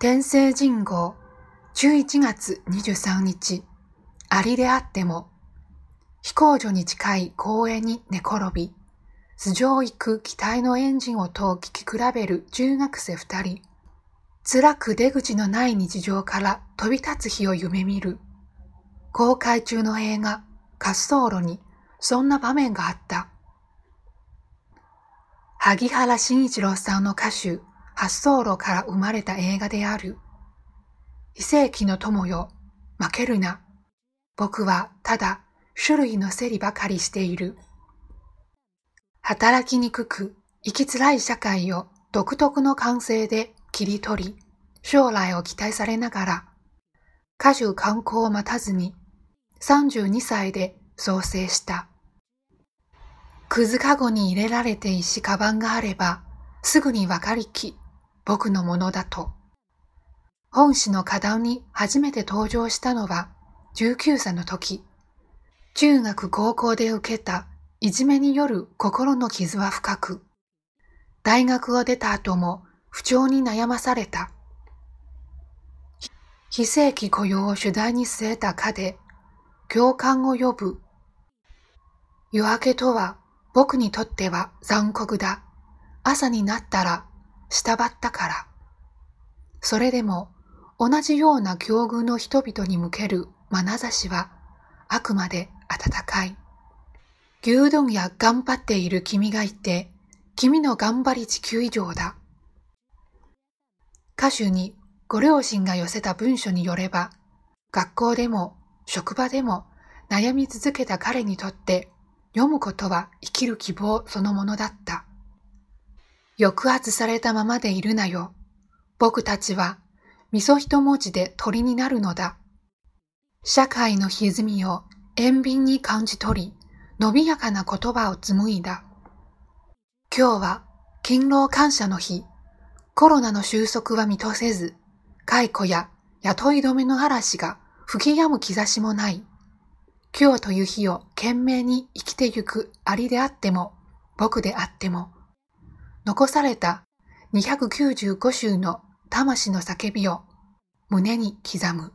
天聖人号。11月23日、アリであっても、飛行場に近い公園に寝転び、頭上行く機体のエンジン音を聞き比べる。中学生二人、辛く出口のない日常から飛び立つ日を夢見る。公開中の映画、滑走路に。そんな場面があった。萩原慎一郎さんの歌手、発想路から生まれた映画である。非世紀の友よ、負けるな。僕はただ種類の競りばかりしている。働きにくく、生きづらい社会を独特の感性で切り取り、将来を期待されながら、歌手観光を待たずに、32歳で創生した。くずかごに入れられて石カバンがあれば、すぐにわかりき、僕のものだと。本誌の花壇に初めて登場したのは19歳の時。中学高校で受けたいじめによる心の傷は深く、大学を出た後も不調に悩まされた。非正規雇用を主題に据えた課で、共感を呼ぶ。夜明けとは僕にとっては残酷だ。朝になったら、下ばったから。それでも、同じような境遇の人々に向ける眼差しは、あくまで温かい。牛丼や頑張っている君がいて、君の頑張り地球以上だ。歌手にご両親が寄せた文書によれば、学校でも職場でも悩み続けた彼にとって読むことは生きる希望そのものだった。抑圧されたままでいるなよ。僕たちは、味噌一文字で鳥になるのだ。社会の歪みを塩便に感じ取り、伸びやかな言葉を紡いだ。今日は勤労感謝の日。コロナの収束は見通せず、解雇や雇い止めの嵐が吹き止む兆しもない。今日という日を懸命に生きてゆくありであっても、僕であっても、残された295週の魂の叫びを胸に刻む。